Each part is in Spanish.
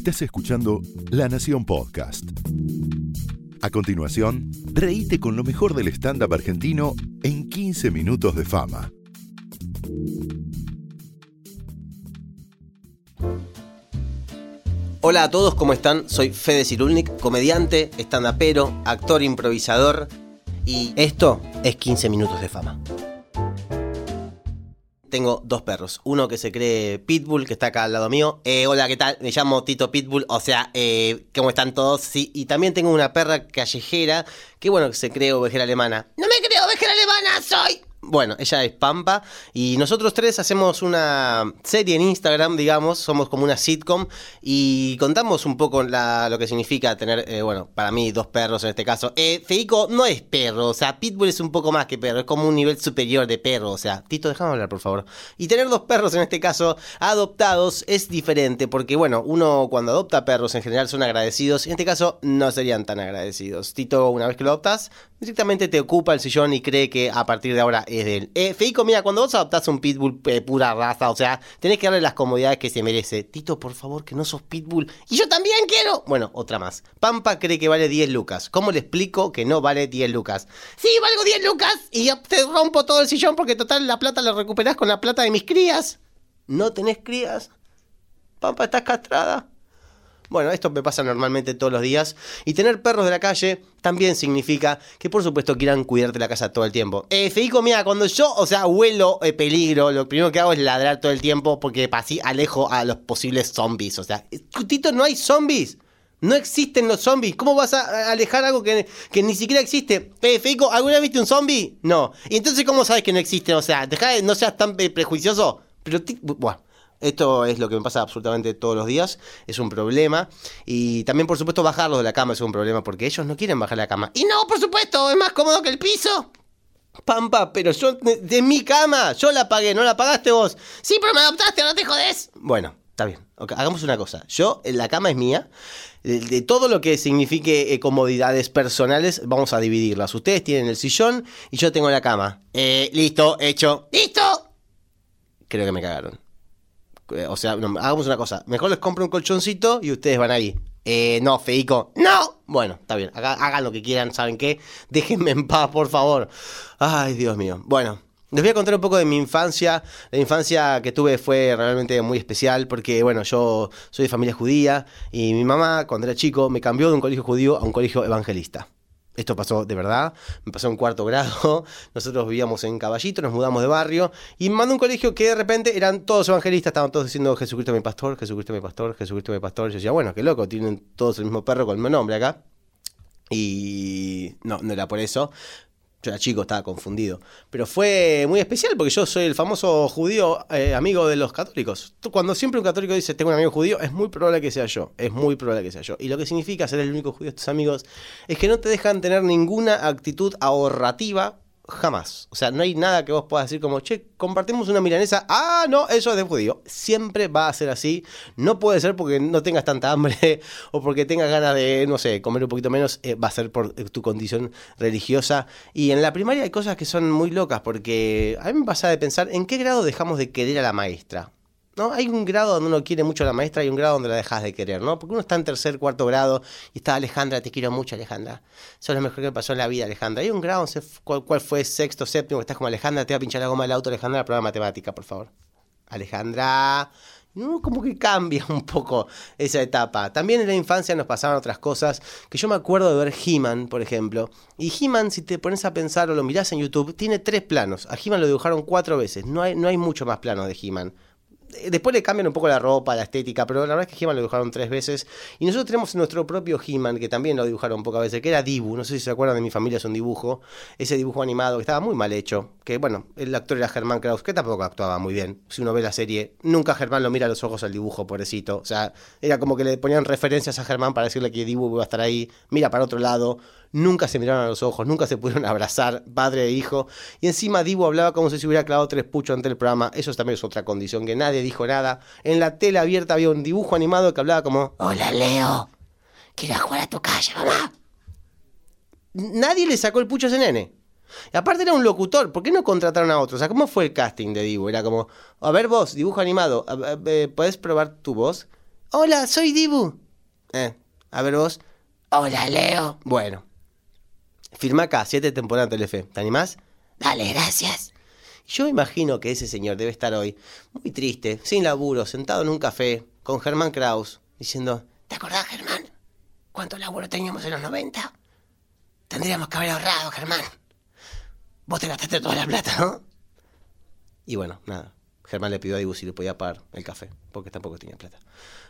Estás escuchando La Nación Podcast. A continuación, reíte con lo mejor del stand-up argentino en 15 minutos de fama. Hola a todos, ¿cómo están? Soy Fede Cirulnik, comediante, stand-upero, actor improvisador y esto es 15 minutos de fama. Tengo dos perros. Uno que se cree Pitbull, que está acá al lado mío. Eh, hola, ¿qué tal? Me llamo Tito Pitbull. O sea, eh, ¿cómo están todos? Sí. Y también tengo una perra callejera, que bueno, que se cree ovejera alemana. ¡No me creo ovejera alemana! ¡Soy! Bueno, ella es Pampa y nosotros tres hacemos una serie en Instagram, digamos, somos como una sitcom y contamos un poco lo que significa tener, eh, bueno, para mí dos perros en este caso. Eh, Feico no es perro, o sea, Pitbull es un poco más que perro, es como un nivel superior de perro, o sea, Tito, déjame hablar, por favor. Y tener dos perros en este caso adoptados es diferente porque, bueno, uno cuando adopta perros en general son agradecidos, en este caso no serían tan agradecidos. Tito, una vez que lo adoptas, directamente te ocupa el sillón y cree que a partir de ahora de él. Eh, Feico, mira, cuando vos adoptás un pitbull eh, pura raza, o sea, tenés que darle las comodidades que se merece. Tito, por favor, que no sos pitbull. Y yo también quiero. Bueno, otra más. Pampa cree que vale 10 lucas. ¿Cómo le explico que no vale 10 lucas? Sí, valgo 10 lucas y te rompo todo el sillón porque total la plata la recuperás con la plata de mis crías. ¿No tenés crías? Pampa, estás castrada. Bueno, esto me pasa normalmente todos los días. Y tener perros de la calle también significa que por supuesto quieran cuidarte la casa todo el tiempo. Eh, Federico, mira, cuando yo, o sea, huelo eh, peligro, lo primero que hago es ladrar todo el tiempo porque así alejo a los posibles zombies. O sea, Tito, no hay zombies. No existen los zombies. ¿Cómo vas a alejar algo que, ni siquiera existe? Eh, Federico, ¿alguna vez viste un zombie? No. ¿Y entonces cómo sabes que no existen? O sea, deja de, no seas tan eh, prejuicioso. Pero, bueno. Esto es lo que me pasa absolutamente todos los días, es un problema. Y también, por supuesto, bajarlos de la cama es un problema porque ellos no quieren bajar la cama. Y no, por supuesto, es más cómodo que el piso. Pampa, pero yo, de, mi cama, yo la pagué, no la pagaste vos. Sí, pero me adoptaste, no te jodes. Bueno, está bien. hagamos una cosa. Yo, la cama es mía. De, todo lo que signifique eh, comodidades personales, vamos a dividirlas. Ustedes tienen el sillón y yo tengo la cama. Eh, listo, hecho. ¡Listo! Creo que me cagaron. Eh, o sea, hagamos una cosa. Mejor les compro un colchoncito y ustedes van ahí. Eh, no, Feico. ¡No! Bueno, está bien. Hagan, lo que quieran, ¿saben qué? Déjenme en paz, por favor. Ay, Dios mío. Bueno, les voy a contar un poco de mi infancia. La infancia que tuve fue realmente muy especial porque, bueno, yo soy de familia judía y mi mamá, cuando era chico, me cambió de un colegio judío a un colegio evangelista. Esto pasó de verdad, me pasó en cuarto grado, nosotros vivíamos en Caballito, nos mudamos de barrio y mandó un colegio que de repente eran todos evangelistas, estaban todos diciendo Jesucristo mi pastor, Jesucristo mi pastor, Jesucristo mi pastor. Yo decía, bueno, qué loco, tienen todos el mismo perro con el mismo nombre acá. Y no, no era por eso. Yo era chico, estaba confundido. Pero fue muy especial porque yo soy el famoso judío eh, amigo de los católicos. Cuando siempre un católico dice tengo un amigo judío, es muy probable que sea yo. Es muy probable que sea yo. Y lo que significa ser el único judío de tus amigos es que no te dejan tener ninguna actitud ahorrativa jamás. O sea, no hay nada que vos puedas decir como, che, compartimos una milanesa. Ah, no, eso es de judío. Siempre va a ser así. No puede ser porque no tengas tanta hambre o porque tengas ganas de, no sé, comer un poquito menos. Eh, va a ser por tu condición religiosa. Y en la primaria hay cosas que son muy locas porque a mí me pasa de pensar en qué grado dejamos de querer a la maestra. ¿No? Hay un grado donde uno quiere mucho a la maestra y un grado donde la dejas de querer, ¿no? Porque uno está en tercer, cuarto grado y está Alejandra, te quiero mucho, Alejandra. Eso es lo mejor que me pasó en la vida, Alejandra. Hay un grado, no cuál, fue sexto, séptimo, que estás como Alejandra, te va a pinchar la goma del auto, Alejandra, prueba matemática, por favor. Alejandra. No, como que cambia un poco esa etapa. También en la infancia nos pasaban otras cosas que yo me acuerdo de ver He-Man, por ejemplo. Y He-Man, si te pones a pensar o lo mirás en YouTube, tiene tres planos. A He-Man lo dibujaron cuatro veces. No hay, no hay mucho más planos de He-Man. Después le cambian un poco la ropa, la estética, pero la verdad es que He-Man lo dibujaron tres veces. Y nosotros tenemos nuestro propio He-Man, que también lo dibujaron pocas veces, que era Dibu. No sé si se acuerdan de mi familia, es un dibujo. Ese dibujo animado que estaba muy mal hecho. Que bueno, el actor era Germán Kraus, que tampoco actuaba muy bien. Si uno ve la serie, nunca Germán lo mira a los ojos al dibujo, pobrecito. O sea, era como que le ponían referencias a Germán para decirle que Dibu iba a estar ahí. Mira para otro lado nunca se miraron a los ojos, nunca se pudieron abrazar, padre e hijo. Y encima Dibu hablaba como si se hubiera clavado tres puchos ante el programa. Eso también es otra condición, que nadie dijo nada. En la tela abierta había un dibujo animado que hablaba como: Hola Leo, quiero jugar a tu calle, mamá. Nadie le sacó el pucho a ese nene. Y aparte era un locutor, ¿por qué no contrataron a otro? O sea, ¿cómo fue el casting de Dibu? Era como, a ver vos, dibujo animado, ¿podés probar tu voz? Hola, soy Dibu. Eh, a ver vos. Hola, Leo. Bueno. Firma acá, siete temporadas Telefe. ¿Te animás? Dale, gracias. Yo imagino que ese señor debe estar hoy muy triste, sin laburo, sentado en un café, con Germán Kraus, diciendo, ¿Te acordás, Germán? ¿Cuánto laburo teníamos en los 90? Tendríamos que haber ahorrado, Germán. Vos te gastaste toda la plata, ¿no? Y bueno, nada. Germán le pidió a Dibu si le podía pagar el café, porque tampoco tenía plata.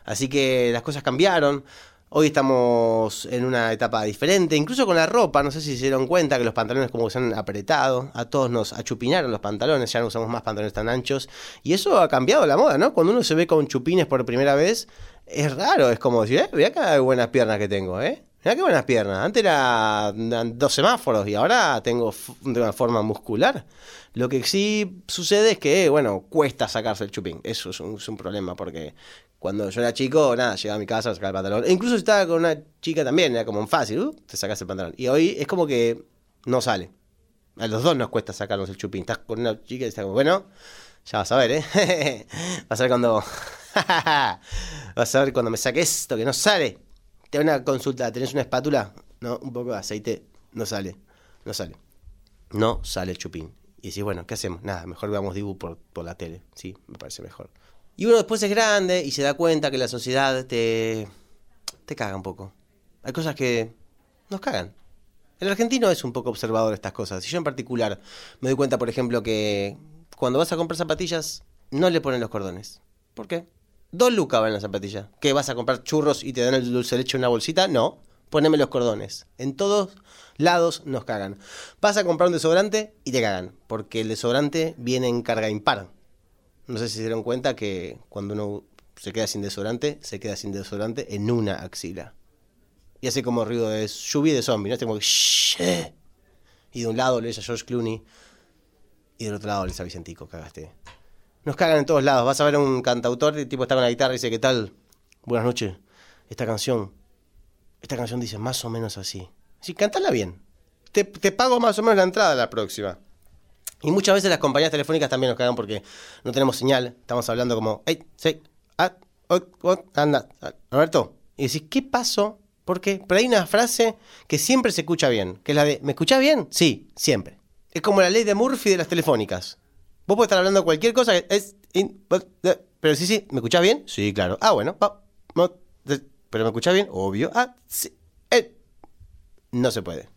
Así que las cosas cambiaron. Hoy estamos en una etapa diferente, incluso con la ropa, no sé si se dieron cuenta que los pantalones como que se han apretado, a todos nos achupinaron los pantalones, ya no usamos más pantalones tan anchos, y eso ha cambiado la moda, ¿no? Cuando uno se ve con chupines por primera vez, es raro, es como decir, eh, mira qué buenas piernas que tengo, ¿eh? Mira qué buenas piernas. Antes eran dos semáforos y ahora tengo de una forma muscular. Lo que sí sucede es que, bueno, cuesta sacarse el chupín. Eso es un, es un problema porque cuando yo era chico, nada, llegaba a mi casa, sacaba el pantalón. E incluso si estaba con una chica también, era como fácil, uh, te sacas el pantalón. Y hoy es como que no sale. A los dos nos cuesta sacarnos el chupín. Estás con una chica y estás como, bueno, ya vas a ver, ¿eh? vas a ver cuando. vas a ver cuando me saque esto que no sale. Te hago una consulta, ¿tenés una espátula? No, un poco de aceite, no sale. No sale. No sale el chupín. Y decís, bueno, ¿qué hacemos? Nada, mejor veamos Dibu por, por la tele. Sí, me parece mejor. Y uno después es grande y se da cuenta que la sociedad te, te caga un poco. Hay cosas que nos cagan. El argentino es un poco observador de estas cosas. Y yo en particular me doy cuenta, por ejemplo, que cuando vas a comprar zapatillas no le ponen los cordones. ¿Por qué? Dos lucas van las zapatillas. ¿Qué vas a comprar churros y te dan el dulce leche en una bolsita? No. Poneme los cordones. En todos lados nos cagan. Vas a comprar un desodorante y te cagan. Porque el desodorante viene en carga impar. No sé si se dieron cuenta que cuando uno se queda sin desodorante, se queda sin desodorante en una axila. Y hace como ruido de lluvia de zombie, ¿no? Este como que. Y de un lado lees a George Clooney y del otro lado lees a Vicentico, cagaste. Nos cagan en todos lados. Vas a ver a un cantautor, el tipo está con la guitarra y dice, ¿qué tal? Buenas noches. Esta canción, esta canción dice más o menos así. Sí, cantala bien. Te, pago más o menos la entrada la próxima. Y muchas veces las compañías telefónicas también nos cagan porque no tenemos señal. Estamos hablando como, hey, sí, ah, oh, oh, anda, Roberto. Y decís, ¿qué pasó? ¿Por qué? Pero hay una frase que siempre se escucha bien, que es la de, ¿me escuchás bien? Sí, siempre. Es como la ley de Murphy de las telefónicas. Vos podés estar hablando cualquier cosa, es, pero sí, sí, ¿me escuchás bien? Sí, claro. Ah, bueno, pero ¿me escuchás bien? Obvio. Ah, sí, eh, no se puede.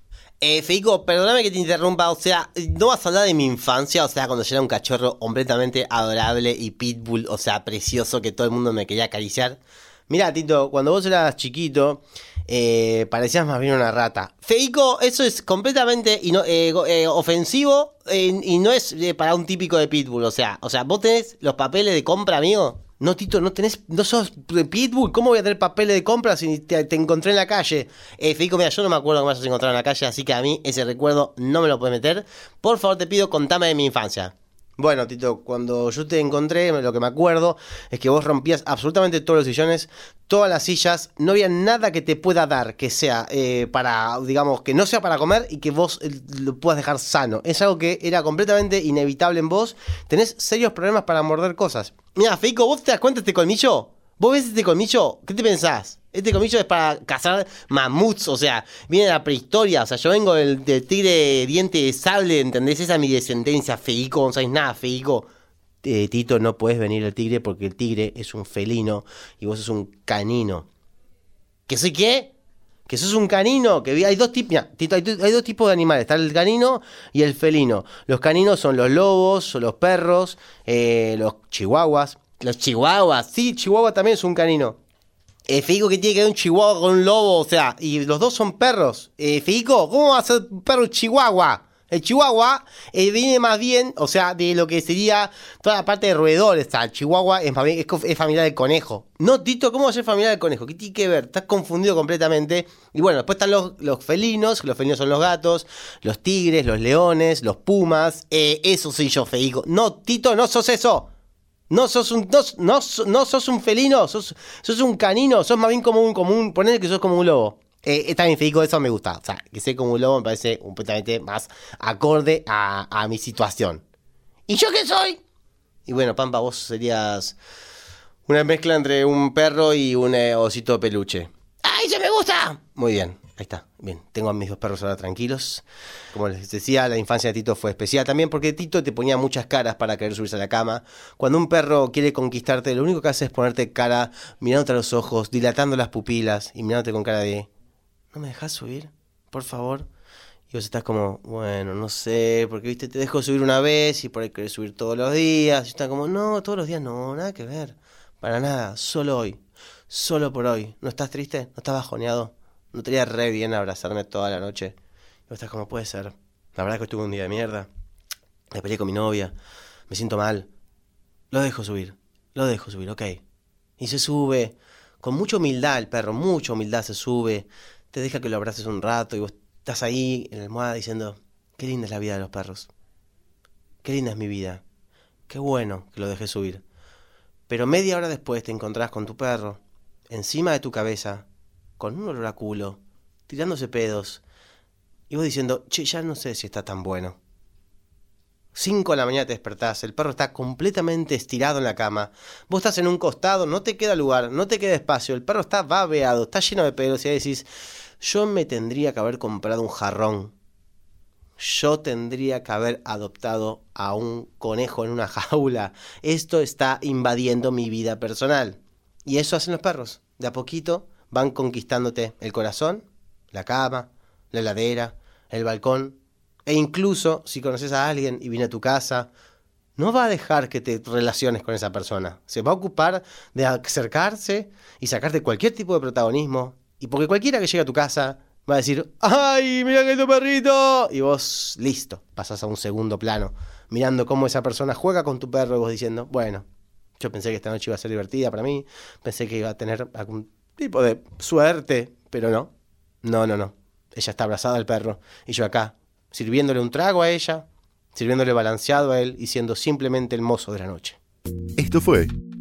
Eh, Feico, perdóname que te interrumpa, o sea, no vas a hablar de mi infancia, o sea, cuando yo era un cachorro completamente adorable y pitbull, o sea, precioso, que todo el mundo me quería acariciar. Mira, Tito, cuando vos eras chiquito, eh, parecías más bien una rata. Feico, eso es completamente eh, eh, ofensivo y no es eh, para un típico de pitbull, o sea, o sea, vos tenés los papeles de compra, amigo. No, Tito, no tenés, no sos de Pitbull, ¿cómo voy a tener papeles de compra si te, encontré en la calle? Eh, Federico, mira, yo no me acuerdo que me hayas encontrado en la calle, así que a mí ese recuerdo no me lo puedes meter. Por favor, te pido, contame de mi infancia. Bueno, Tito, cuando yo te encontré, lo que me acuerdo es que vos rompías absolutamente todos los sillones, todas las sillas, no había nada que te pueda dar que sea eh, para, digamos, que no sea para comer y que vos eh, lo puedas dejar sano. Es algo que era completamente inevitable en vos. Tenés serios problemas para morder cosas. Mira, Feico, ¿vos te das cuenta de este colmillo? ¿Vos ves este colmillo? ¿Qué te pensás? Este colmillo es para cazar mamuts, o sea, viene de la prehistoria, o sea, yo vengo del, del tigre diente de sable, ¿entendés? Esa es mi descendencia, Feico, no sabes nada, Feico. Eh, Tito, no puedes venir al tigre porque el tigre es un felino y vos sos un canino. ¿Que soy qué? Que sos un canino, que hay dos tipos, Tito, hay, do- hay dos tipos de animales, está el canino y el felino. Los caninos son los lobos, son los perros, eh, los chihuahuas. Los chihuahuas, sí, chihuahua también es un canino. Eh, Federico, que tiene que ver un chihuahua con un lobo? O sea, y los dos son perros. Eh, Federico, ¿cómo va a ser un perro chihuahua? El chihuahua eh, viene más bien, o sea, de lo que sería toda la parte de roedores. El chihuahua es, es, es del conejo. No, Tito, ¿cómo va a ser familiar del conejo? ¿Qué tiene que ver? Estás confundido completamente. Y bueno, después están los, felinos, los felinos son los gatos, los tigres, los leones, los pumas. Eh, eso soy yo, Federico. No, Tito, no sos eso. No sos un, no, no, sos un felino, sos, sos un canino, sos más bien como un, como un, ponele que sos como un lobo. Eh, está bien, Federico, eso me gusta. O sea, que sé como un lobo me parece completamente más acorde a, a mi situación. ¿Y yo qué soy? Y bueno, Pampa, vos serías Una mezcla entre un perro y un eh, osito peluche. ¡Ay, se me gusta! Muy bien, ahí está. Bien, tengo a mis dos perros ahora tranquilos. Como les decía, la infancia de Tito fue especial también porque Tito te ponía muchas caras para querer subirse a la cama. Cuando un perro quiere conquistarte, lo único que hace es ponerte cara, mirándote a los ojos, dilatando las pupilas y mirándote con cara de... ¿No me dejas subir? Por favor. Y vos estás como, bueno, no sé, porque viste, te dejo subir una vez y por ahí querés subir todos los días. Y está como, no, todos los días no, nada que ver. Para nada, solo hoy. Solo por hoy. ¿No estás triste? ¿No estás bajoneado? ¿No te iría re bien abrazarme toda la noche? Y vos estás como, puede ser. La verdad que estuve un día de mierda. Me peleé con mi novia. Me siento mal. Lo dejo subir. Lo dejo subir, ok. Y se sube. Con mucha humildad el perro, mucha humildad se sube. Te deja que lo abraces un rato y vos estás ahí en la almohada diciendo, qué linda es la vida de los perros. Qué linda es mi vida. Qué bueno que lo dejé subir. Pero media hora después te encontrás con tu perro, encima de tu cabeza, con un olor a culo, tirándose pedos, y vos diciendo, che, ya no sé si está tan bueno. Cinco de la mañana te despertás, el perro está completamente estirado en la cama, vos estás en un costado, no te queda lugar, no te queda espacio, el perro está babeado, está lleno de pedos, y ahí decís, yo me tendría que haber comprado un jarrón yo tendría que haber adoptado a un conejo en una jaula. Esto está invadiendo mi vida personal. Y eso hacen los perros. De a poquito van conquistándote el corazón, la cama, la heladera, el balcón. E incluso si conoces a alguien y viene a tu casa, no va a dejar que te relaciones con esa persona. Se va a ocupar de acercarse y sacarte cualquier tipo de protagonismo. Y porque cualquiera que llegue a tu casa va a decir, ¡ay, mira que tu perrito! Y vos, listo, pasás a un segundo plano, mirando cómo esa persona juega con tu perro y vos diciendo, bueno, yo pensé que esta noche iba a ser divertida para mí, pensé que iba a tener algún tipo de suerte, pero no, no, no, no. Ella está abrazada al perro y yo acá, sirviéndole un trago a ella, sirviéndole balanceado a él y siendo simplemente el mozo de la noche. Esto fue